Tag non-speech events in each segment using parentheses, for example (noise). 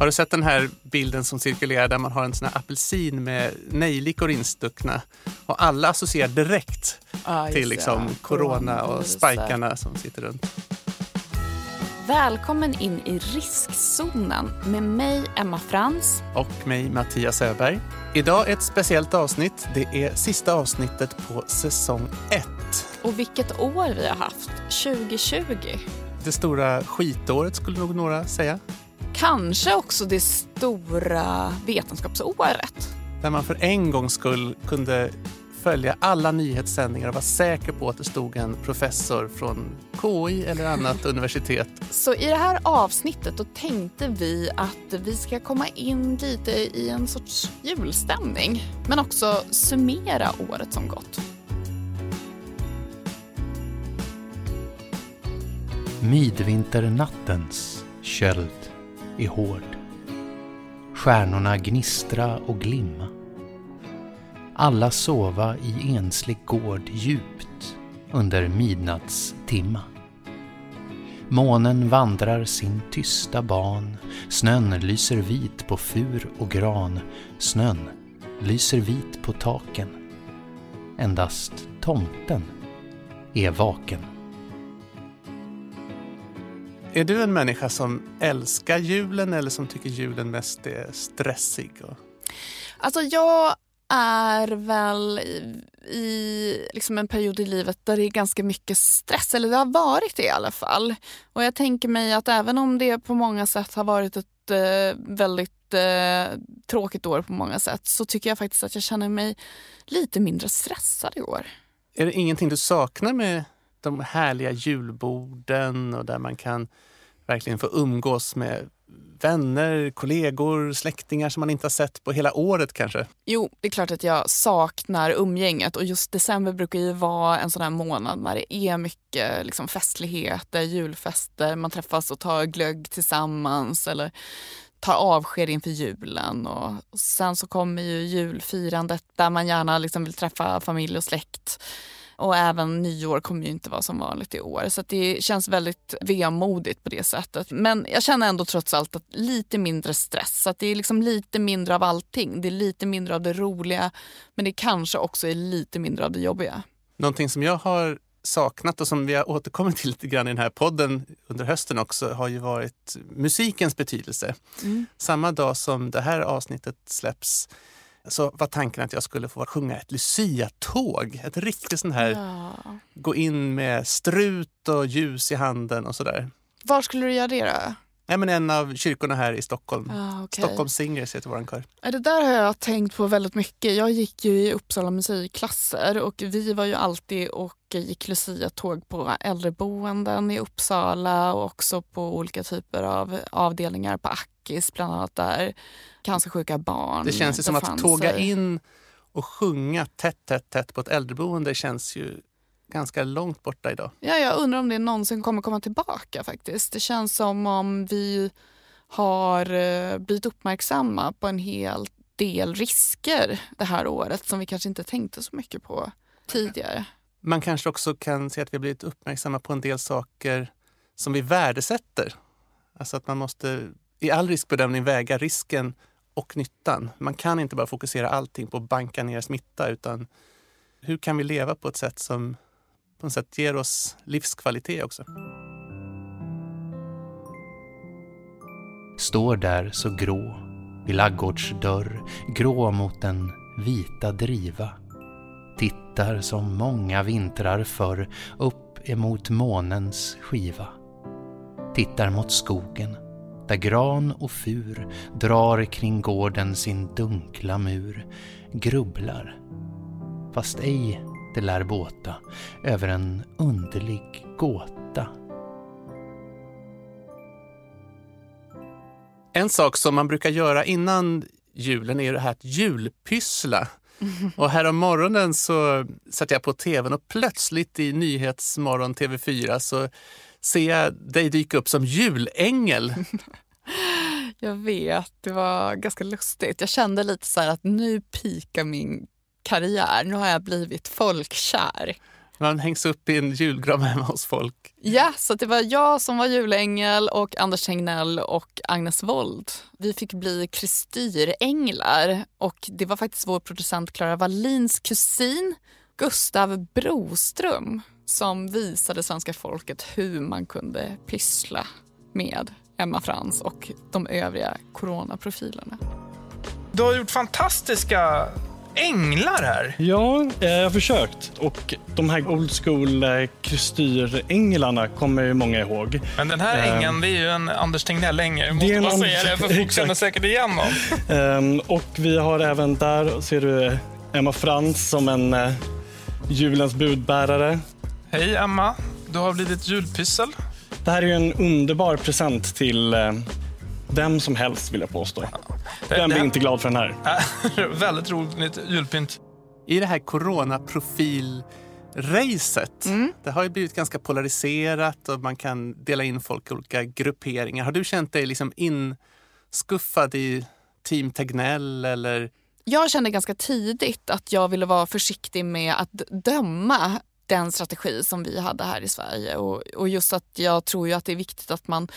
Har du sett den här bilden som cirkulerar där man har en sån här apelsin med nejlikor instuckna och alla associerar direkt Ah, till liksom ja. corona och spikarna som sitter runt. Välkommen in i riskzonen med mig, Emma Frans. Och mig, Mattias Öberg. Idag är ett speciellt avsnitt. Det är sista avsnittet på säsong 1. Och vilket år vi har haft, 2020. Det stora skitåret skulle nog några säga. Kanske också det stora vetenskapsåret. Där man för en gångs skull kunde följa alla nyhetssändningar och vara säker på att det stod en professor från KI eller annat (laughs) universitet. Så i det här avsnittet då tänkte vi att vi ska komma in lite i en sorts julstämning. Men också summera året som gått. Midvinternattens köld är hård. Stjärnorna gnistra och glimma. Alla sova i enslig gård djupt under midnattstimma. Månen vandrar sin tysta ban, snön lyser vit på fur och gran, snön lyser vit på taken. Endast tomten är vaken. Är du en människa som älskar julen eller som tycker julen mest är stressig? Och... Alltså jag är väl i, liksom en period i livet där det är ganska mycket stress, eller det har varit det i alla fall. Och jag tänker mig att även om det på många sätt har varit ett eh, väldigt eh, tråkigt år på många sätt så tycker jag faktiskt att jag känner mig lite mindre stressad i år. Är det ingenting du saknar med de härliga julborden och där man kan verkligen få umgås med vänner, kollegor, släktingar som man inte har sett på hela året kanske? Jo, det är klart att jag saknar umgänget och just december brukar ju vara en sån här månad när det är mycket liksom, festligheter, julfester, man träffas och tar glögg tillsammans eller tar avsked inför julen. Och sen så kommer ju julfirandet där man gärna liksom vill träffa familj och släkt. Och även nyår kommer ju inte vara som vanligt i år. Så det känns väldigt vemodigt på det sättet. Men jag känner ändå trots allt att lite mindre stress. Så det är liksom lite mindre av allting. Det är lite mindre av det roliga men det kanske också är lite mindre av det jobbiga. Någonting som jag har saknat och som vi har återkommit till lite grann i den här podden under hösten också har ju varit musikens betydelse. Mm. Samma dag som det här avsnittet släpps så var tanken att jag skulle få sjunga ett Lucia-tåg. Ett riktigt sånt här Ja. gå in med strut och ljus i handen och sådär. Var skulle du göra det då? Nej, men en av kyrkorna här i Stockholm. Ah, okej. Stockholm Singers heter vår kör. Det där har jag tänkt på väldigt mycket. Jag gick ju i Uppsala musikklasser och vi var ju alltid och gick Lucia-tåg på äldreboenden i Uppsala och också på olika typer av avdelningar på Ackis, bland annat där cancersjuka barn Det känns ju som att tåga in och sjunga tätt, tätt, tätt på ett äldreboende känns ju ganska långt borta idag. Ja, jag undrar om det någonsin kommer komma tillbaka faktiskt. Det känns som om vi har eh, blivit uppmärksamma på en hel del risker det här året som vi kanske inte tänkte så mycket på tidigare. Man kanske också kan se att vi har blivit uppmärksamma på en del saker som vi värdesätter. Alltså att man måste i all riskbedömning väga risken och nyttan. Man kan inte bara fokusera allting på att banka ner smitta utan hur kan vi leva på ett sätt som på något sätt ger oss livskvalitet också? står där så grå vid laggårdsdörr, grå mot den vita driva. Tittar som många vintrar förr upp emot månens skiva. Tittar mot skogen, där gran och fur drar kring gården sin dunkla mur, grubblar, fast ej det lär båta, över en underlig gåta. En sak som man brukar göra innan julen är det här att julpyssla. Och härom morgonen så satt jag på tvn och plötsligt i Nyhetsmorgon TV4 så ser jag dig dyka upp som julängel. (laughs) Jag vet, det var ganska lustigt. Jag kände lite så här att nu pikar min karriär. Nu har jag blivit folkkär. Man hängs upp i en julgran hemma hos folk. Ja, så det var jag som var julängel och Anders Tegnell och Agnes Wold. Vi fick bli kristyränglar och det var faktiskt vår producent Klara Wallins kusin Gustav Broström som visade svenska folket hur man kunde pyssla med Emma Frans och de övriga coronaprofilerna. Du har gjort fantastiska änglar här. Ja, eh, jag har försökt. Och de här old school eh, kristyränglarna kommer ju många ihåg. Men den här Ehm. ängeln, det är ju en Anders Tegnell-ängel. Måste bara säga det, för folk (laughs) känner säkert igen honom. (laughs) Ehm, Och vi har även där, ser du Emma Frans som en eh, julens budbärare. Hej Emma, du har blivit julpyssel. Det här är ju en underbar present till eh, vem som helst vill jag påstå. Vem blir inte glad för den här? (laughs) Väldigt roligt julpynt. I det här coronaprofil-racet, det har ju blivit ganska polariserat och man kan dela in folk i olika grupperingar. Har du känt dig liksom inskuffad i Team Tegnell eller Jag kände ganska tidigt att jag ville vara försiktig med att döma den strategi som vi hade här i Sverige. Och, och just att jag tror ju att det är viktigt att man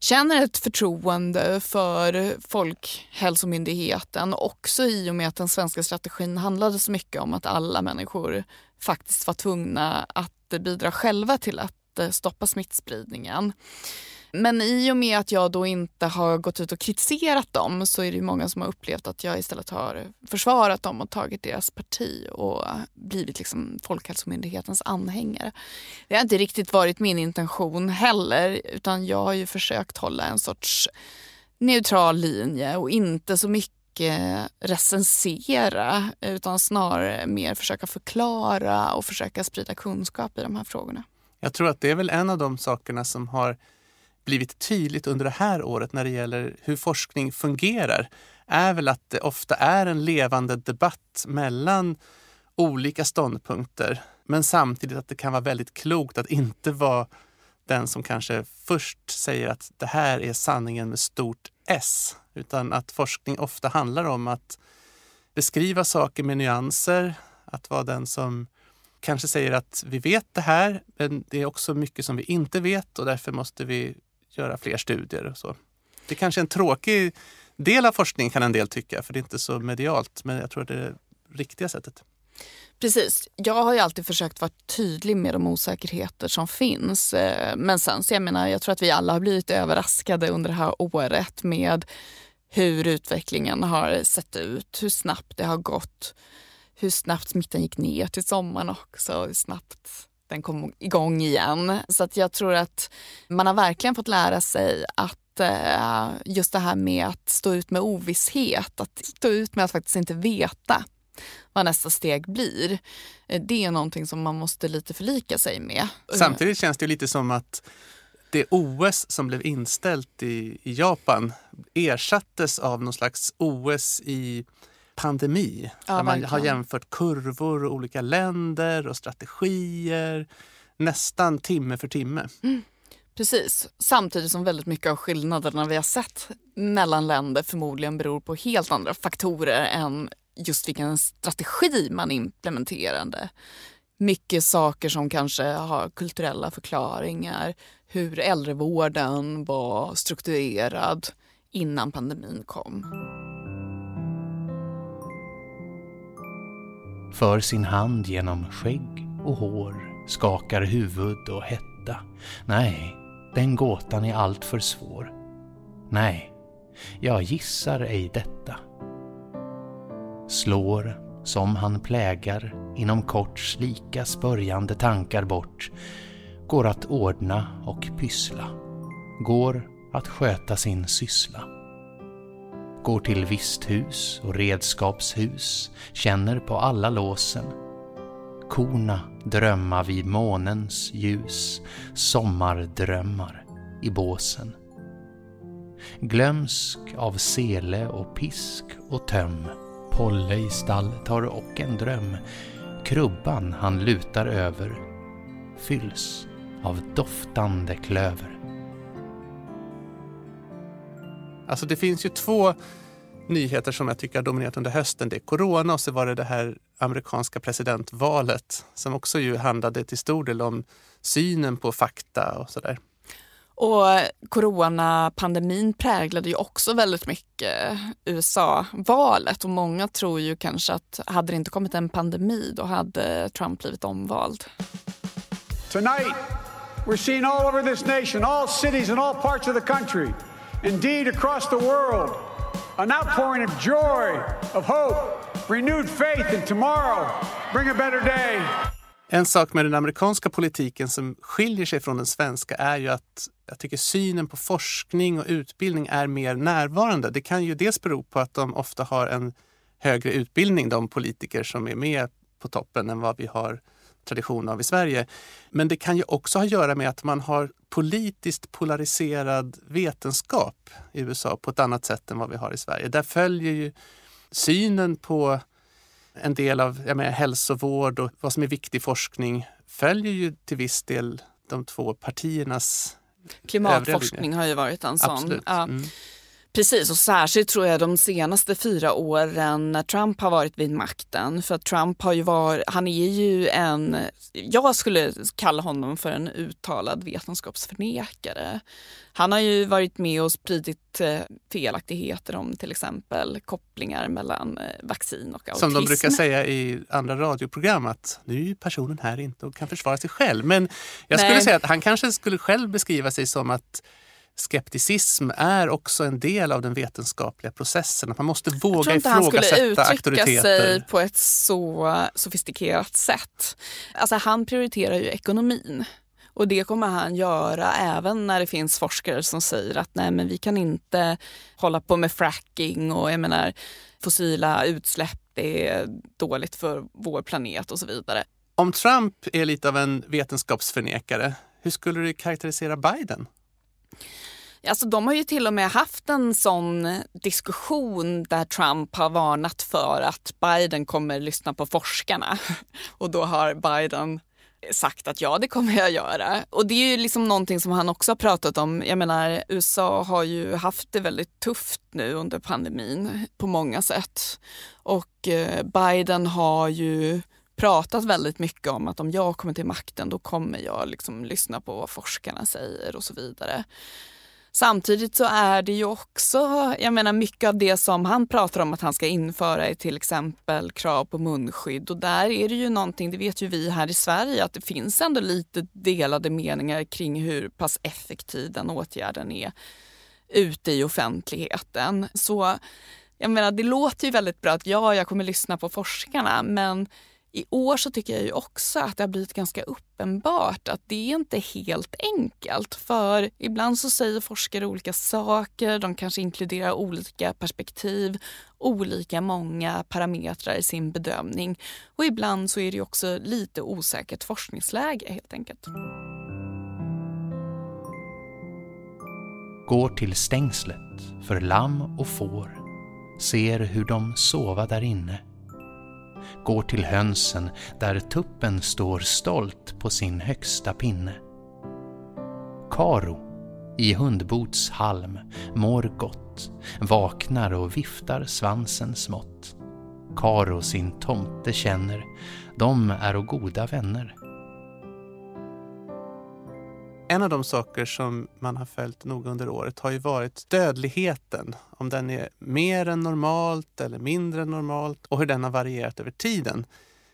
känner ett förtroende för Folkhälsomyndigheten också i och med att den svenska strategin handlade så mycket om att alla människor faktiskt var tvungna att bidra själva till att eh, stoppa smittspridningen. Men i och med att jag då inte har gått ut och kritiserat dem så är det ju många som har upplevt att jag istället har försvarat dem och tagit deras parti och blivit liksom Folkhälsomyndighetens anhängare. Det har inte riktigt varit min intention heller utan jag har ju försökt hålla en sorts neutral linje och inte så mycket recensera utan snarare mer försöka förklara och försöka sprida kunskap i de här frågorna. Jag tror att det är väl en av de sakerna som har blivit tydligt under det här året när det gäller hur forskning fungerar är väl att det ofta är en levande debatt mellan olika ståndpunkter men samtidigt att det kan vara väldigt klokt att inte vara den som kanske först säger att det här är sanningen med stort S utan att forskning ofta handlar om att beskriva saker med nyanser, att vara den som kanske säger att vi vet det här, men det är också mycket som vi inte vet och därför måste vi göra fler studier. och så. Det är kanske är en tråkig del av forskningen kan en del tycka, för det är inte så medialt, men jag tror att det är det riktiga sättet. Precis. Jag har ju alltid försökt vara tydlig med de osäkerheter som finns. Eh, men sen så jag menar, jag tror att vi alla har blivit överraskade under det här året med hur utvecklingen har sett ut, hur snabbt det har gått, hur snabbt smittan gick ner till sommaren också, hur snabbt den kom igång igen. Så att jag tror att man har verkligen fått lära sig att eh, just det här med att stå ut med ovisshet, att stå ut med att faktiskt inte veta vad nästa steg blir. Eh, det är någonting som man måste lite förlika sig med. Samtidigt känns det lite som att det OS som blev inställt i, i Japan ersattes av någon slags OS i pandemi. Ja, där man har jämfört kurvor och olika länder och strategier nästan timme för timme. Precis. Samtidigt som väldigt mycket av skillnaderna vi har sett mellan länder förmodligen beror på helt andra faktorer än just vilken strategi man implementerade. Mycket saker som kanske har kulturella förklaringar, hur äldrevården var strukturerad innan pandemin kom. För sin hand genom skägg och hår, skakar huvud och hetta. Nej, den gåtan är alltför svår. Nej, jag gissar ej detta. Slår, som han plägar, inom kort slika spörjande tankar bort, går att ordna och pyssla, går att sköta sin syssla. Går till visthus och redskapshus, känner på alla låsen. Korna drömma vid månens ljus, sommardrömmar i båsen. Glömsk av sele och pisk och töm, Polle i stallet har och en dröm. Krubban han lutar över fylls av doftande klöver. Alltså det finns ju två nyheter som jag tycker har dominerat under hösten. Det är corona och så var det det här amerikanska presidentvalet som också ju handlade till stor del om synen på fakta och sådär. Och coronapandemin präglade ju också väldigt mycket USA-valet och många tror ju kanske att hade det inte kommit en pandemi då hade Trump blivit omvald. Tonight we're seeing all over this nation, all cities and all parts of the country, indeed across the world, an outpouring of joy, of hope, renewed faith in tomorrow, bring a better day. En sak med den amerikanska politiken som skiljer sig från den svenska är ju att jag tycker synen på forskning och utbildning är mer närvarande. Det kan ju dels bero på att de ofta har en högre utbildning, de politiker som är med på toppen, än vad vi har tradition av i Sverige. Men det kan ju också ha att göra med att man har politiskt polariserad vetenskap i USA på ett annat sätt än vad vi har i Sverige. Där följer ju synen på en del av jag menar, hälsovård och vad som är viktig forskning följer ju till viss del de två partiernas Klimatforskning har ju varit en sån. Ja. Mm. Precis, och särskilt tror jag de senaste fyra åren när Trump har varit vid makten. För att Trump har ju varit, han är ju en, jag skulle kalla honom för en uttalad vetenskapsförnekare. Han har ju varit med och spridit eh, felaktigheter om till exempel kopplingar mellan eh, vaccin och autism. Som de brukar säga i andra radioprogram att nu är personen här inte och kan försvara sig själv. Men jag skulle Nej. säga att han kanske skulle själv beskriva sig som att skepticism är också en del av den vetenskapliga processen. Att man måste Jag våga tror inte han skulle ifrågasätta uttrycka auktoriteter. sig på ett så sofistikerat sätt. Alltså han prioriterar ju ekonomin. Och det kommer han göra även när det finns forskare som säger att nej men vi kan inte hålla på med fracking och jag menar fossila utsläpp det är dåligt för vår planet och så vidare. Om Trump är lite av en vetenskapsförnekare, hur skulle du karaktärisera Biden? Alltså, de har ju till och med haft en sån diskussion där Trump har varnat för att Biden kommer lyssna på forskarna. (laughs) Och då har Biden sagt att ja, det kommer jag göra. Och det är ju liksom någonting som han också har pratat om. Jag menar, USA har ju haft det väldigt tufft nu under pandemin på många sätt. Och eh, Biden har ju pratat väldigt mycket om att om jag kommer till makten då kommer jag liksom lyssna på vad forskarna säger och så vidare. Samtidigt så är det ju också, jag menar mycket av det som han pratar om att han ska införa är till exempel krav på munskydd och där är det ju någonting, det vet ju vi här i Sverige, att det finns ändå lite delade meningar kring hur pass effektiv den åtgärden är ute i offentligheten. Så jag menar, det låter ju väldigt bra att ja, jag kommer lyssna på forskarna, men i år så tycker jag ju också att det har blivit ganska uppenbart att det är inte helt enkelt. För ibland så säger forskare olika saker, de kanske inkluderar olika perspektiv, olika många parametrar i sin bedömning. Och ibland så är det ju också lite osäkert forskningsläge helt enkelt. Går till stängslet för lamm och får, ser hur de sova där inne. Går till hönsen där tuppen står stolt på sin högsta pinne. Karo i hundbots halm mår gott, vaknar och viftar svansen smått. Karo sin tomte känner, de är och goda vänner. En av de saker som man har följt noga under året har ju varit dödligheten. Om den är mer än normalt eller mindre än normalt och hur den har varierat över tiden.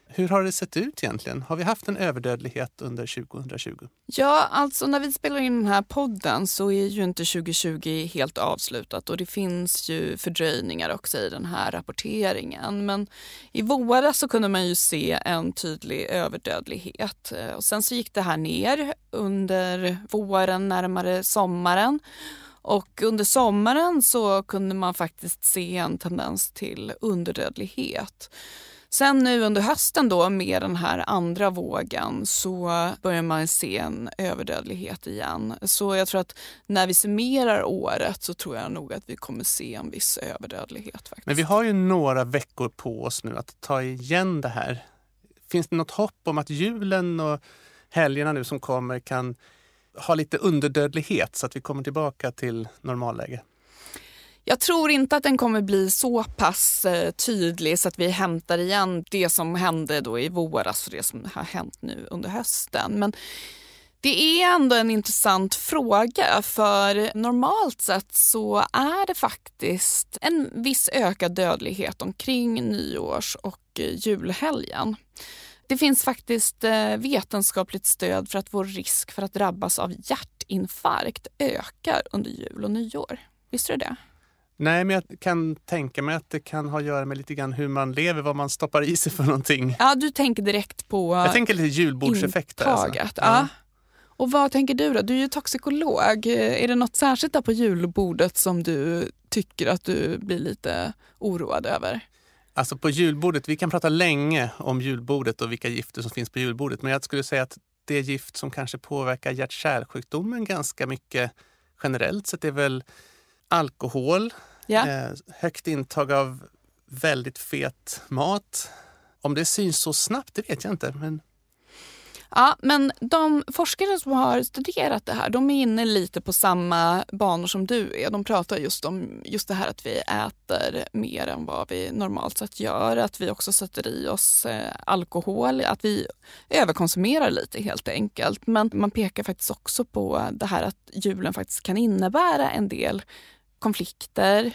Hur har det sett ut egentligen? Har vi haft en överdödlighet under 2020? Ja, alltså när vi spelar in den här podden så är ju inte 2020 helt avslutat och det finns ju fördröjningar också i den här rapporteringen. Men i våras så kunde man ju se en tydlig överdödlighet eh, och sen så gick det här ner under våren, närmare sommaren. Och under sommaren så kunde man faktiskt se en tendens till underdödlighet. Sen nu under hösten då med den här andra vågen så börjar man se en överdödlighet igen. Så jag tror att när vi summerar året så tror jag nog att vi kommer se en viss överdödlighet. Faktiskt. Men vi har ju några veckor på oss nu att ta igen det här. Finns det något hopp om att julen och helgerna nu som kommer kan ha lite underdödlighet så att vi kommer tillbaka till normalläge? Jag tror inte att den kommer bli så pass eh, tydlig så att vi hämtar igen det som hände då i våras och det som har hänt nu under hösten. Men det är ändå en intressant fråga för normalt sett så är det faktiskt en viss ökad dödlighet omkring nyårs och eh, julhelgen. Det finns faktiskt eh, vetenskapligt stöd för att vår risk för att drabbas av hjärtinfarkt ökar under jul och nyår. Visste du det? Nej, men jag kan tänka mig att det kan ha att göra med lite grann hur man lever, vad man stoppar i sig för någonting. Ja, du tänker direkt på Jag tänker lite julbordseffekt. Alltså. Ja. Och vad tänker du då? Du är ju toxikolog. Är det något särskilt där på julbordet som du tycker att du blir lite oroad över? Alltså på julbordet, vi kan prata länge om julbordet och vilka gifter som finns på julbordet. Men jag skulle säga att det gift som kanske påverkar hjärt-kärlsjukdomen ganska mycket generellt sett är väl alkohol, Ja. eh, högt intag av väldigt fet mat. Om det syns så snabbt, det vet jag inte. Men Ja, men de forskare som har studerat det här, de är inne lite på samma banor som du är. De pratar just om just det här att vi äter mer än vad vi normalt sett gör, att vi också sätter i oss eh, alkohol, att vi överkonsumerar lite helt enkelt. Men man pekar faktiskt också på det här att julen faktiskt kan innebära en del konflikter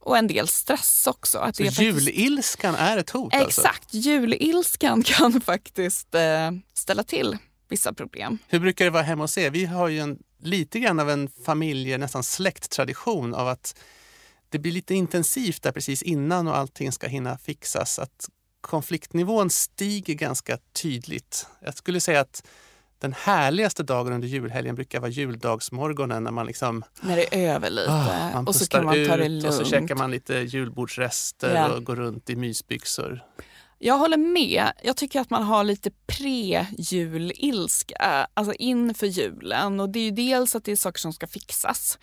och en del stress också. Att så det faktiskt- julilskan är ett hot alltså? Exakt, julilskan (laughs) kan faktiskt eh, ställa till vissa problem. Hur brukar det vara hemma hos er? Vi har ju en, lite grann av en familje, nästan släkttradition av att det blir lite intensivt där precis innan och allting ska hinna fixas. Att konfliktnivån stiger ganska tydligt. Jag skulle säga att den härligaste dagen under julhelgen brukar vara juldagsmorgonen när man liksom När det är över lite ah, man och så kan man ta det ut och så lugnt. käkar man lite julbordsrester Ja. och går runt i mysbyxor. Jag håller med. Jag tycker att man har lite pre-julilska, alltså inför julen. Och det är ju dels att det är saker som ska fixas.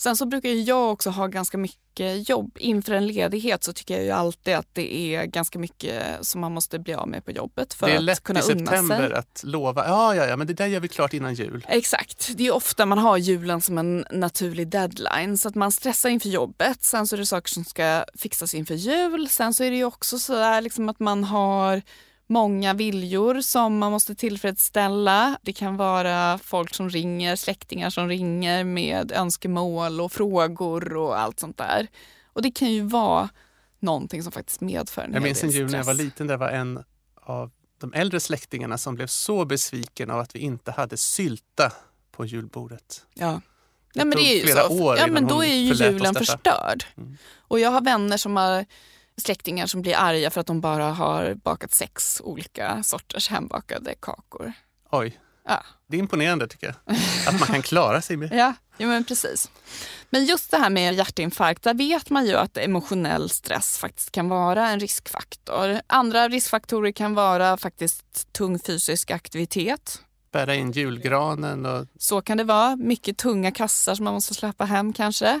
Sen så brukar jag också ha ganska mycket jobb. Inför en ledighet så tycker jag ju alltid att det är ganska mycket som man måste bli av med på jobbet för det är att lätt kunna i unna september sig. att lova, ja, ja, ja, men det där gör vi klart innan jul. Exakt. Det är ofta man har julen som en naturlig deadline. Så att man stressar inför jobbet. Sen så är det saker som ska fixas inför jul. Sen så är det ju också så där liksom att man har många viljor som man måste tillfredsställa. Det kan vara folk som ringer, släktingar som ringer med önskemål och frågor och allt sånt där. Och det kan ju vara någonting som faktiskt medför en Jag minns en jul när jag var liten. Det var en av de äldre släktingarna som blev så besviken av att vi inte hade sylta på julbordet. Ja. Det Nej, men det är ju så. år ja, men då är ju julen förstörd. Mm. Och jag har vänner som har släktingar som blir arga för att de bara har bakat sex olika sorters hembakade kakor. Oj, Ja, det är imponerande tycker jag. Att man kan klara sig med. (laughs) ja, ja men precis. Men just det här med hjärtinfarkt, där vet man ju att emotionell stress faktiskt kan vara en riskfaktor. Andra riskfaktorer kan vara faktiskt tung fysisk aktivitet. Bära in julgranen och Så kan det vara. Mycket tunga kassar som man måste släppa hem kanske.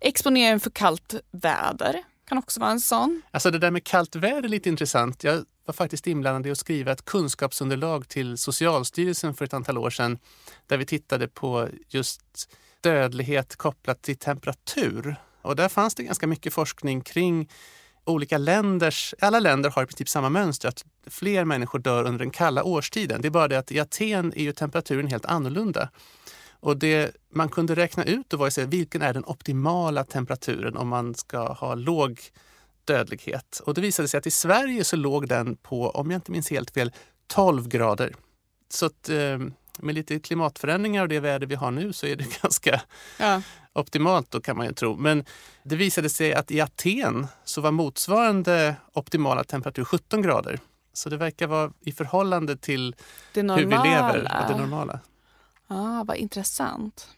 Exponering för kallt väder kan också vara en sån. Alltså det där med kallt väder är lite intressant. Jag var faktiskt inblandad i att skriva ett kunskapsunderlag till Socialstyrelsen för ett antal år sedan där vi tittade på just dödlighet kopplat till temperatur. Och där fanns det ganska mycket forskning kring olika länders, alla länder har i princip samma mönster, att fler människor dör under den kalla årstiden. Det är bara det att i Aten är ju temperaturen helt annorlunda. Och det man kunde räkna ut då var ju vilken är den optimala temperaturen om man ska ha låg dödlighet. Och det visade sig att i Sverige så låg den på, om jag inte minns helt fel, 12 grader. Så att, eh, med lite klimatförändringar och det väder vi har nu så är det (laughs) ganska Ja. optimalt då kan man ju tro. Men det visade sig att i Aten så var motsvarande optimala temperatur 17 grader. Så det verkar vara i förhållande till hur vi lever och det normala. Ja, vad intressant.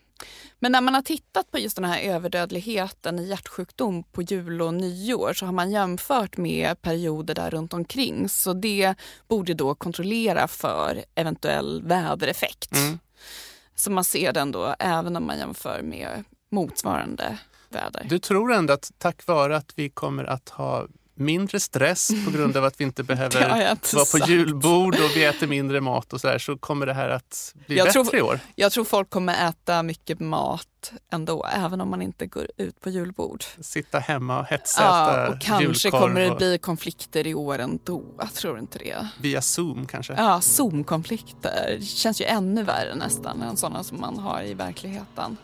Men när man har tittat på just den här överdödligheten i hjärtsjukdom på jul och nyår så har man jämfört med perioder där runt omkring. Så det borde då kontrollera för eventuell vädereffekt. Mm. Så man ser den då även om man jämför med motsvarande väder. Du tror ändå att tack vare att vi kommer att ha mindre stress på grund av att vi inte (laughs) Det behöver inte vara på julbord och vi äter mindre mat och så där så kommer det här att bli Jag bättre tror- i år. Jag tror folk kommer äta mycket mat ändå, även om man inte går ut på julbord. Sitta hemma och hetsäta Ja, och kanske kommer det bli konflikter i år ändå. Jag tror inte det. via Zoom kanske. Ja, Zoom-konflikter känns ju ännu värre nästan än sådana som man har i verkligheten.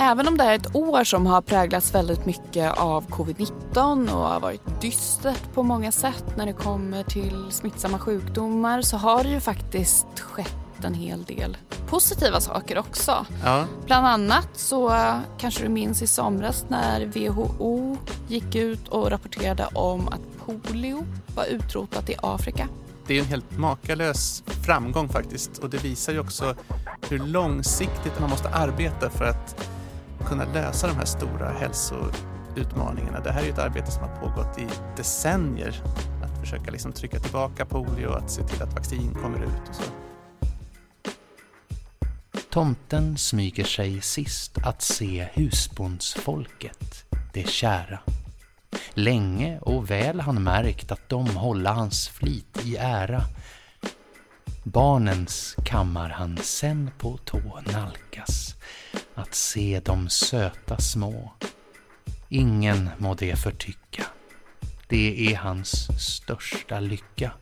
Även om det är ett år som har präglats väldigt mycket av covid-19 och har varit dystert på många sätt när det kommer till smittsamma sjukdomar så har det ju faktiskt skett en hel del positiva saker också. Ja, Bland annat så kanske du minns i somras när WHO gick ut och rapporterade om att polio var utrotat i Afrika. det är en helt makalös framgång faktiskt och det visar ju också hur långsiktigt man måste arbeta för att kunna lösa de här stora hälsoutmaningarna. Det här är ju ett arbete som har pågått i decennier. Att försöka liksom trycka tillbaka polio att se till att vaccin kommer ut och så. Tomten smyger sig sist att se husbondsfolket, det kära. Länge och väl han märkt att de hålla hans flit i ära. Barnens kammar han sen på tå nalkas, att se de söta små. Ingen må det förtycka, det är hans största lycka.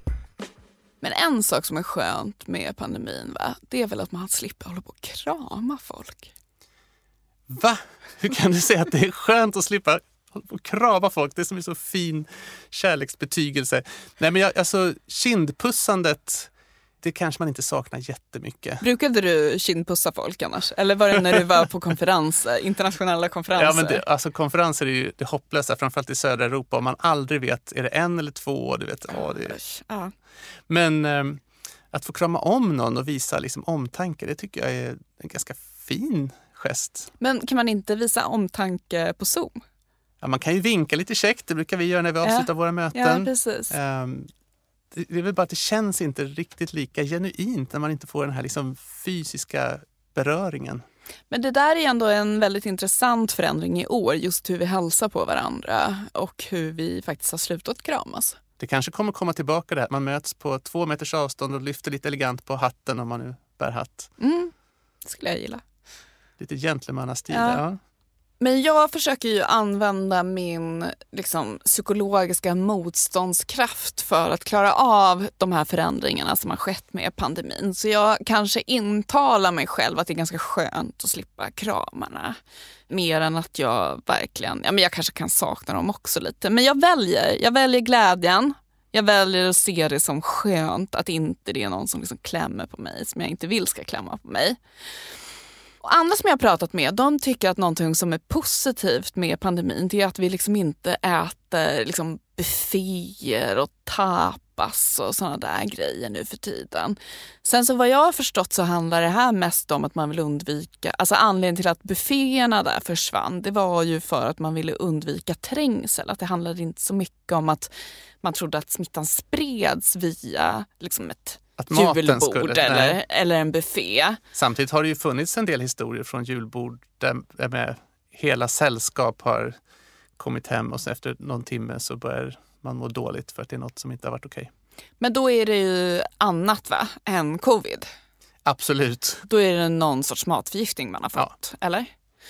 Men en sak som är skönt med pandemin va? det är väl att man slipper hålla på och krama folk. Va? Hur kan du säga att det är skönt att slippa hålla på och krama folk? Det är som en så fin kärleksbetygelse. Nej, men jag, alltså, kindpussandet, det kanske man inte saknar jättemycket. Brukade du kindpussa folk annars? Eller var det när du var på konferenser, (laughs) internationella konferenser? Ja, men det, alltså, konferenser är ju det hopplösa, framförallt i södra Europa. Om man aldrig vet, är det en eller två? Du vet, ja, det. Ja. Men ehm, att få krama om någon och visa liksom, omtanke, det tycker jag är en ganska fin gest. Men kan man inte visa omtanke på Zoom? Ja, man kan ju vinka lite käckt, det brukar vi göra när vi Ja. avslutar våra Ja, möten. precis. Ehm, det, är väl bara att det känns inte riktigt lika genuint när man inte får den här liksom fysiska beröringen. Men det där är ändå en väldigt intressant förändring i år, just hur vi hälsar på varandra och hur vi faktiskt har slutat kramas. Det kanske kommer komma tillbaka det här man möts på två meters avstånd och lyfter lite elegant på hatten om man nu bär hatt. Mm, det skulle jag gilla. Lite gentlemannastil. Ja. Ja. Men jag försöker ju använda min liksom, psykologiska motståndskraft för att klara av de här förändringarna som har skett med pandemin. Så jag kanske intalar mig själv att det är ganska skönt att slippa kramarna. Mer än att jag verkligen, ja men jag kanske kan sakna dem också lite. Men jag väljer, jag väljer glädjen. Jag väljer att se det som skönt att inte det är någon som liksom klämmer på mig som jag inte vill ska klämma på mig. Och andra som jag har pratat med de tycker att någonting som är positivt med pandemin det är att vi liksom inte äter liksom bufféer och tapas och sådana där grejer nu för tiden. Sen så vad jag har förstått så handlar det här mest om att man vill undvika, alltså anledningen till att bufféerna där försvann det var ju för att man ville undvika trängsel. Att det handlade inte så mycket om att man trodde att smittan spreds via liksom ett att julbord eller, Nej. eller en buffé. Samtidigt har det ju funnits en del historier från julbord där med hela sällskap har kommit hem och så efter någon timme så börjar man må dåligt för att det är något som inte har varit okej. Men då är det ju annat va, än covid. Absolut. Då är det någon sorts matförgiftning man har Ja. fått, eller?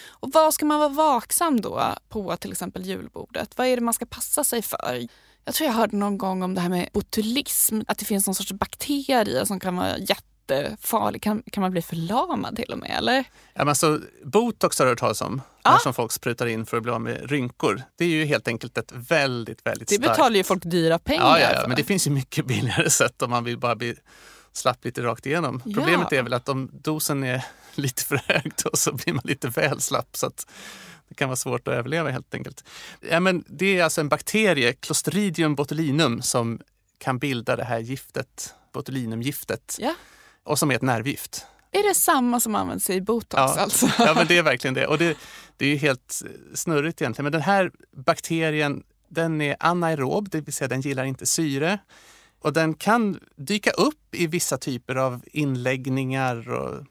Och vad ska man vara vaksam då på till exempel julbordet? Vad är det man ska passa sig för? Jag tror jag hörde någon gång om det här med botulism, att det finns någon sorts bakterie som kan vara jättefarlig. Kan, kan man bli förlamad till och med, eller? Ja, men alltså, botox har du hört talas om, Ja. som folk sprutar in för att bli av med rynkor. Det är ju helt enkelt ett väldigt, väldigt Det starkt... betalar ju folk dyra pengar ja, ja, ja, för. men det finns ju mycket billigare sätt om man vill bara bli slapp lite rakt igenom. Ja. Problemet är väl att om dosen är (laughs) lite för hög då så blir man lite väl slapp. Så att det kan vara svårt att överleva helt enkelt. Ja, men det är alltså en bakterie, Clostridium botulinum, som kan bilda det här giftet, botulinumgiftet, Ja. och som är ett nervgift. Är det samma som används i botox Ja. alltså? (laughs) Ja, men det är verkligen det. Och det, det är ju helt snurrigt egentligen. Men den här bakterien, den är anaerob, det vill säga den gillar inte syre. Och den kan dyka upp i vissa typer av inläggningar och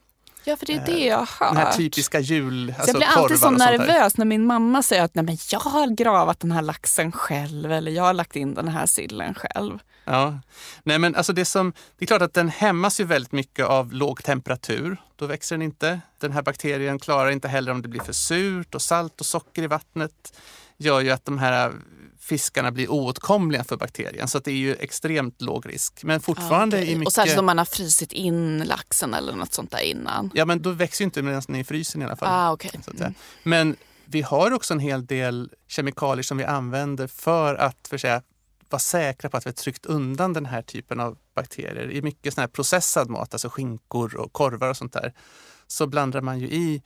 Ja, för det är det jag har. Den här typiska jul, så alltså jag blir alltid så nervös när min mamma säger att Nej, men jag har gravat den här laxen själv eller jag har lagt in den här sillen själv. Ja. Nej, men alltså det, som, det är klart att den hämmas ju väldigt mycket av låg temperatur. Då växer den inte. Den här bakterien klarar inte heller om det blir för surt och salt och socker i vattnet. gör ju att de här fiskarna blir oåtkomliga för bakterien. Så att det är ju extremt låg risk. Men fortfarande okej. i mycket... Och särskilt om man har frysit in laxen eller något sånt där innan. Ja, men då växer ju inte medan den är i frysen i alla fall. Ah, att säga. Men vi har också en hel del kemikalier som vi använder för att för säga, vara säkra på att vi har tryckt undan den här typen av bakterier. I mycket sån här processad mat, alltså skinkor och korvar och sånt där, så blandar man ju i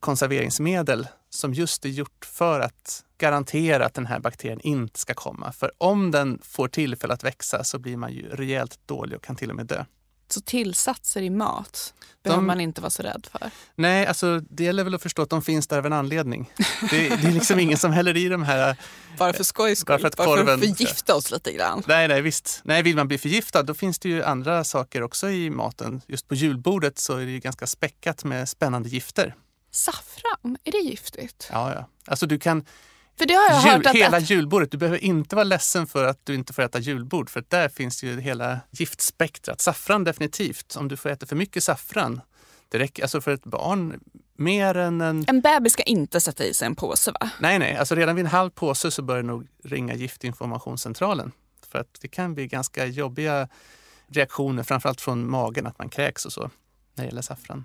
konserveringsmedel som just är gjort för att garantera att den här bakterien inte ska komma. För om den får tillfälle att växa så blir man ju rejält dålig och kan till och med dö. Så tillsatser i mat behöver De- man inte vara så rädd för. Nej, alltså det gäller väl att förstå att de finns där av en anledning. Det, det är liksom ingen som häller i de här (laughs) Bara för skojs Bara skull, för att bara för korven- att förgifta oss lite grann. Nej, nej, visst. Nej, vill man bli förgiftad då finns det ju andra saker också i maten. Just på julbordet så är det ju ganska späckat med spännande gifter. Saffran, är det giftigt? Ja, ja. Alltså du kan... För det har jag Jul, hört att... hela att julbordet, du behöver inte vara ledsen för att du inte får äta julbord. För där finns ju hela giftspektrat. Saffran definitivt. Om du får äta för mycket saffran, det räcker alltså för ett barn mer än en... en bebis ska inte sätta i sig en påse va? Nej, nej, alltså redan vid en halv påse så bör det nog ringa Giftinformationscentralen. För att det kan bli ganska jobbiga reaktioner, framförallt från magen, att man kräks och så, när det gäller saffran.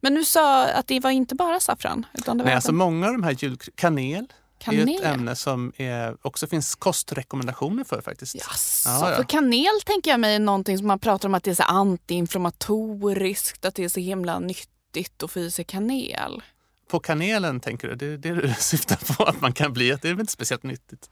Men du sa att det var inte bara saffran? Utan det var Nej, alltså många av de här jul... Kanel, är ju ett kanel? ämne som är, också finns kostrekommendationer för faktiskt. Jaså, Ja, ja. för kanel tänker jag mig är någonting som man pratar om att det är så antiinflammatoriskt, att det är så himla nyttigt att få i sig kanel. På kanelen tänker du? Det är det du (laughs) syftar på att man kan bli? att Det är väl inte speciellt nyttigt?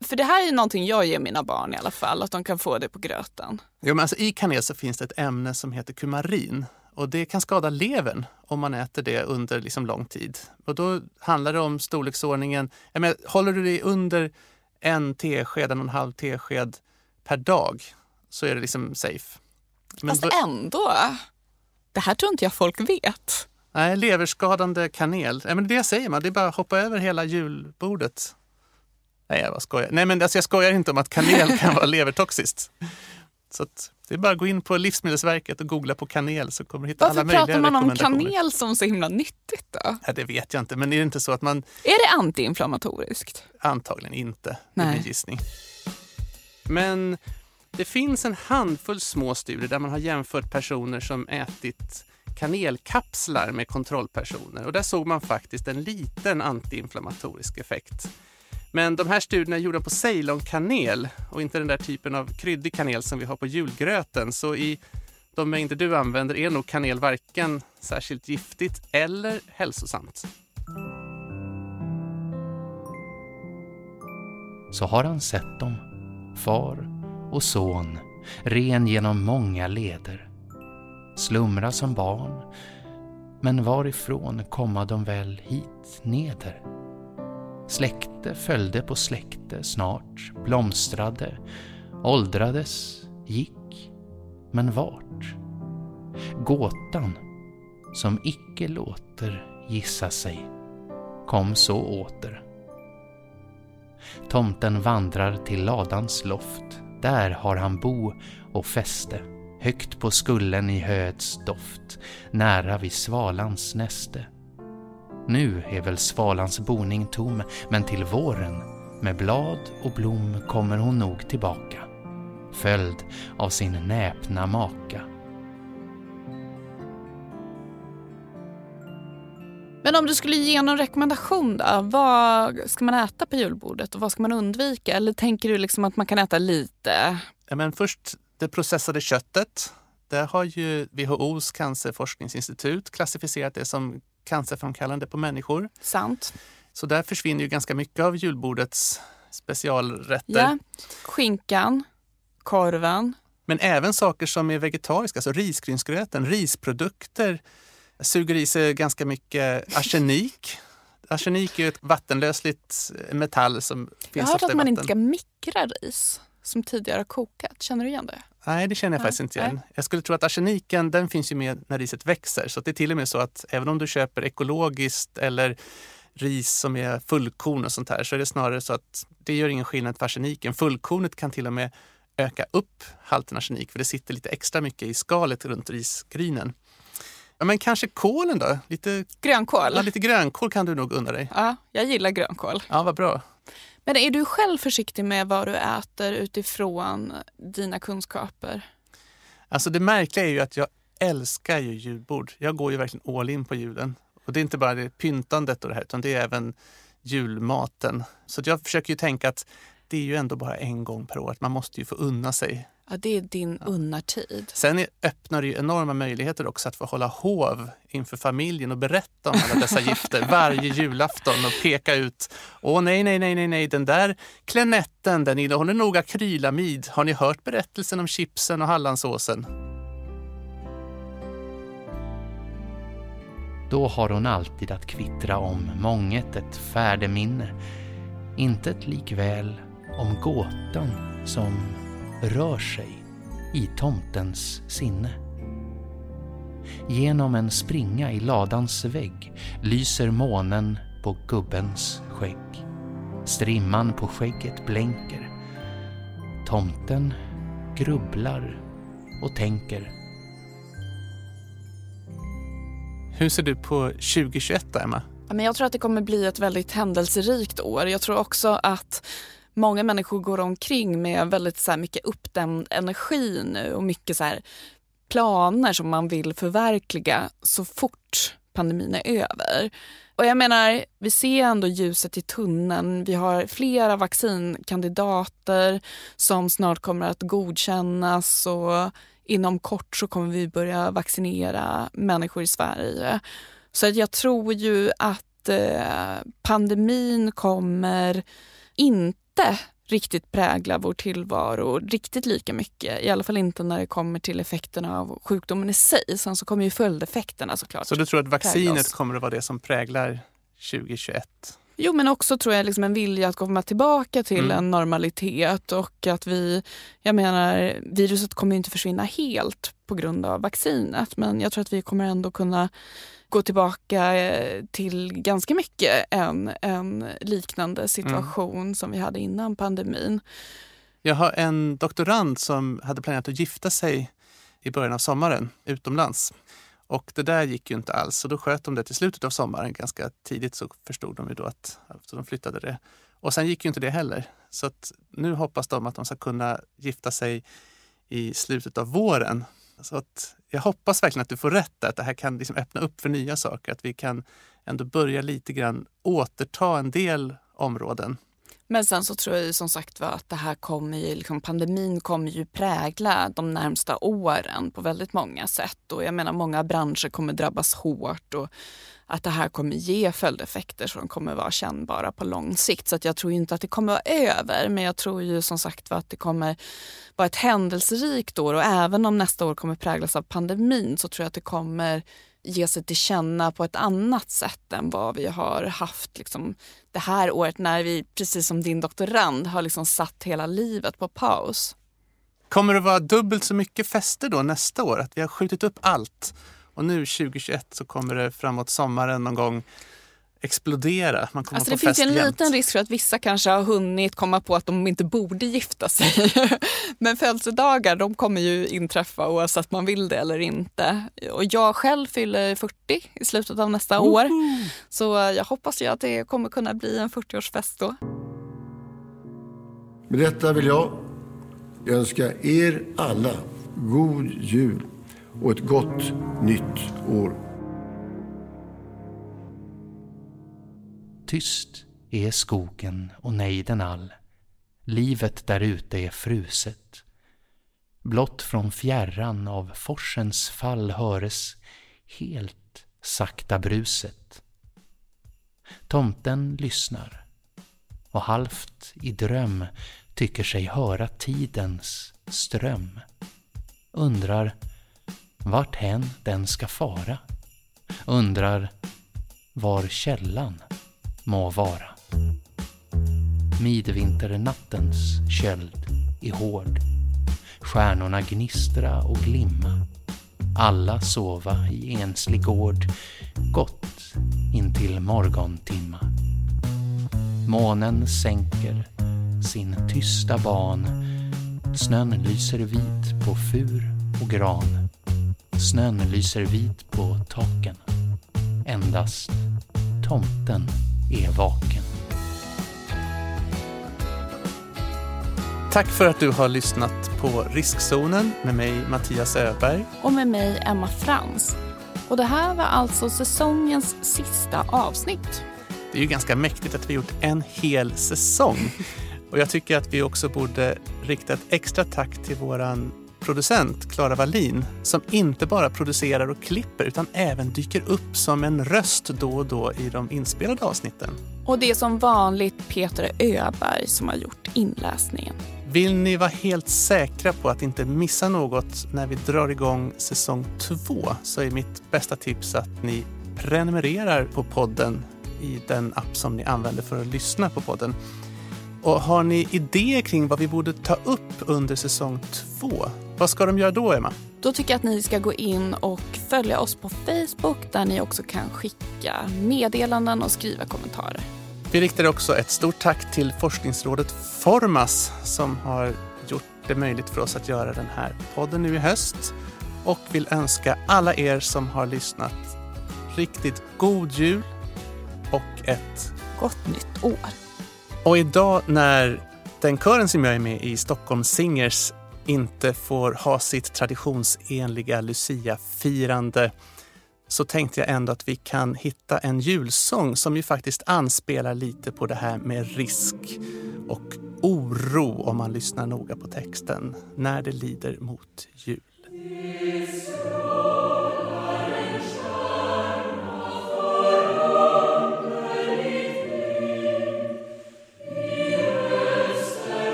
För det här är någonting jag ger mina barn i alla fall, att de kan få det på gröten. Jo, men alltså, I kanel så finns det ett ämne som heter kumarin. Och det kan skada levern om man äter det under liksom lång tid. Och då handlar det om storleksordningen, jag menar, håller du dig under en tesked, en och en halv tesked per dag så är det liksom safe. Men Fast då- ändå, det här tror inte jag folk vet. nej, leverskadande kanel, ja, men det säger man, det är bara att hoppa över hela julbordet. Nej, jag bara skojar. Nej, men alltså, jag skojar inte om att kanel kan vara (laughs) levertoxiskt. Så det är bara att gå in på Livsmedelsverket och googla på kanel så kommer du hitta Varför alla möjliga pratar man om kanel som så himla nyttigt då? Ja, det vet jag inte, men är det inte så att man Är det antiinflammatoriskt? antagligen inte, Nej. är min gissning. Men det finns en handfull små studier där man har jämfört personer som ätit kanelkapslar med kontrollpersoner och där såg man faktiskt en liten antiinflammatorisk effekt. Men de här studierna är gjorda på ceylonkanel och inte den där typen av kryddig kanel som vi har på julgröten. Så i de mängder du använder är nog kanel varken särskilt giftigt eller hälsosamt. så har han sett dem, far och son, ren genom många leder. Slumra som barn, men varifrån komma de väl hit neder? Släkte följde på släkte snart, blomstrade, åldrades, gick, men vart? Gåtan, som icke låter gissa sig, kom så åter. Tomten vandrar till ladans loft. Där har han bo och fäste. Högt på skullen i höets doft, nära vid svalans näste. Nu är väl svalans boning tom, men till våren med blad och blom kommer hon nog tillbaka. Följd av sin näpna maka. Men om du skulle ge någon rekommendation då? Vad ska man äta på julbordet och vad ska man undvika? Eller tänker du liksom att man kan äta lite? Ja, men först det processade köttet. Där har ju WHOs cancerforskningsinstitut klassificerat det som cancerframkallande på människor. Sant? Så där försvinner ju ganska mycket av julbordets specialrätter. Ja. Skinkan, korven. Men även saker som är vegetariska, alltså risgrynsgröten, risprodukter suger i sig ganska mycket arsenik. (laughs) Arsenik är ju ett vattenlösligt metall som Jag finns har hört ofta i att man vatten. inte ska mikra ris som tidigare har kokat. Känner du igen det? Nej, det känner jag faktiskt inte igen. nej. Jag skulle tro att arseniken den finns ju med när riset växer. Så det är till och med så att även om du köper ekologiskt eller ris som är fullkorn och sånt här så är det snarare så att det gör ingen skillnad för arseniken. Fullkornet kan till och med öka upp halten arsenik för det sitter lite extra mycket i skalet runt risgrynen. Ja, men kanske kålen då? Lite, Grönkål? ja, lite grönkål kan du nog unna dig. Ja, jag gillar grönkål. Ja, vad bra. Men är du själv försiktig med vad du äter utifrån dina kunskaper? Alltså det märkliga är ju att jag älskar ju julbord. Jag går ju verkligen all in på julen. Och det är inte bara det pyntandet och det här utan det är även julmaten. Så att jag försöker ju tänka att det är ju ändå bara en gång per år. Att man måste ju få unna sig. Ja, det är din unnartid. Sen öppnar det ju enorma möjligheter också att få hålla hov inför familjen och berätta om alla dessa gifter (laughs) varje julafton och peka ut. Åh nej, nej, nej, nej, nej, den där klenetten den innehåller nog akrylamid. Har ni hört berättelsen om chipsen och hallandsåsen? Då har hon alltid att kvittra om månget ett färdeminne, intet likväl om gåtan som rör sig i tomtens sinne. Genom en springa i ladans vägg lyser månen på gubbens skägg. Strimman på skägget blänker. Tomten grubblar och tänker. Hur ser du på 2021 då, Emma? Ja, men jag tror att det kommer bli ett väldigt händelserikt år. Jag tror också att många människor går omkring med väldigt så här mycket uppdämd energi nu och mycket så här planer som man vill förverkliga så fort pandemin är över. Och jag menar, vi ser ändå ljuset i tunneln. Vi har flera vaccinkandidater som snart kommer att godkännas och inom kort så kommer vi börja vaccinera människor i Sverige. Så jag tror ju att eh, pandemin kommer inte riktigt prägla vår tillvaro riktigt lika mycket. I alla fall inte när det kommer till effekterna av sjukdomen i sig. Sen så kommer ju följdeffekterna såklart. Så du tror att vaccinet kommer att vara det som präglar 2021? Jo, men också tror jag liksom en vilja att komma tillbaka till Mm. en normalitet och att vi, jag menar, viruset kommer ju inte försvinna helt på grund av vaccinet, men jag tror att vi kommer ändå kunna gå tillbaka eh, till ganska mycket en, en liknande situation som vi hade innan pandemin. Jag har en doktorand som hade planerat att gifta sig i början av sommaren utomlands. Och det där gick ju inte alls, så då sköt de det till slutet av sommaren. Ganska tidigt så förstod de ju då att så de flyttade det. Och sen gick ju inte det heller. Så att nu hoppas de att de ska kunna gifta sig i slutet av våren. Så att jag hoppas verkligen att du får rätt där, att det här kan liksom öppna upp för nya saker. Att vi kan ändå börja lite grann återta en del områden. Men sen så tror jag ju som sagt var att det här kommer ju, liksom, pandemin kommer ju prägla de närmsta åren på väldigt många sätt. Och jag menar många branscher kommer drabbas hårt och att det här kommer ge följdeffekter som kommer vara kännbara på lång sikt. Så att jag tror inte att det kommer vara över men jag tror ju som sagt att det kommer vara ett händelserikt år och även om nästa år kommer präglas av pandemin så tror jag att det kommer ge sig till känna på ett annat sätt än vad vi har haft liksom, det här året när vi, precis som din doktorand, har liksom satt hela livet på paus. Kommer det vara dubbelt så mycket fester då nästa år? Att vi har skjutit upp allt och nu 2021 så kommer det framåt sommaren någon gång explodera. Man kommer Alltså på det finns en jämt. liten risk för att vissa kanske har hunnit komma på att de inte borde gifta sig. (laughs) Men födelsedagar de kommer ju inträffa oavsett man vill det eller inte. Och jag själv fyller 40 i slutet av nästa år. Så jag hoppas ju att det kommer kunna bli en 40-årsfest då. Med detta vill jag önska er alla god jul och ett gott nytt år. Tyst är skogen och nejden all. Livet därute är fruset. Blott från fjärran av forsens fall höres helt sakta bruset. Tomten lyssnar och halvt i dröm tycker sig höra tidens ström. Undrar vart hän den ska fara. Undrar var källan må vara. Midvinternattens köld är hård. stjärnorna gnistra och glimma. Alla sova i enslig gård, gott intill morgontimma. Månen sänker sin tysta ban. Snön lyser vit på fur och gran. Snön lyser vit på taken. Endast tomten är vaken. Tack för att du har lyssnat på Riskzonen med mig Mattias Öberg. Och med mig Emma Frans. Och det här var alltså säsongens sista avsnitt. Det är ju ganska mäktigt att vi gjort en hel säsong. (laughs) Och jag tycker att vi också borde rikta ett extra tack till våran producent Klara Wallin som inte bara producerar och klipper utan även dyker upp som en röst då och då i de inspelade avsnitten. Och det är som vanligt Peter Öberg som har gjort inläsningen. Vill ni vara helt säkra på att inte missa något när vi drar igång säsong två så är mitt bästa tips att ni prenumererar på podden i den app som ni använder för att lyssna på podden. Och har ni idéer kring vad vi borde ta upp under säsong två? Vad ska de göra då, Emma? Då tycker jag att ni ska gå in och följa oss på Facebook där ni också kan skicka meddelanden och skriva kommentarer. Vi riktar också ett stort tack till forskningsrådet Formas som har gjort det möjligt för oss att göra den här podden nu i höst och vill önska alla er som har lyssnat riktigt god jul och ett Gott nytt år! Och idag när den kören som jag är med i, Stockholm Singers, inte får ha sitt traditionsenliga Lucia-firande så tänkte jag ändå att vi kan hitta en julsång som ju faktiskt anspelar lite på det här med risk och oro om man lyssnar noga på texten när det lider mot jul.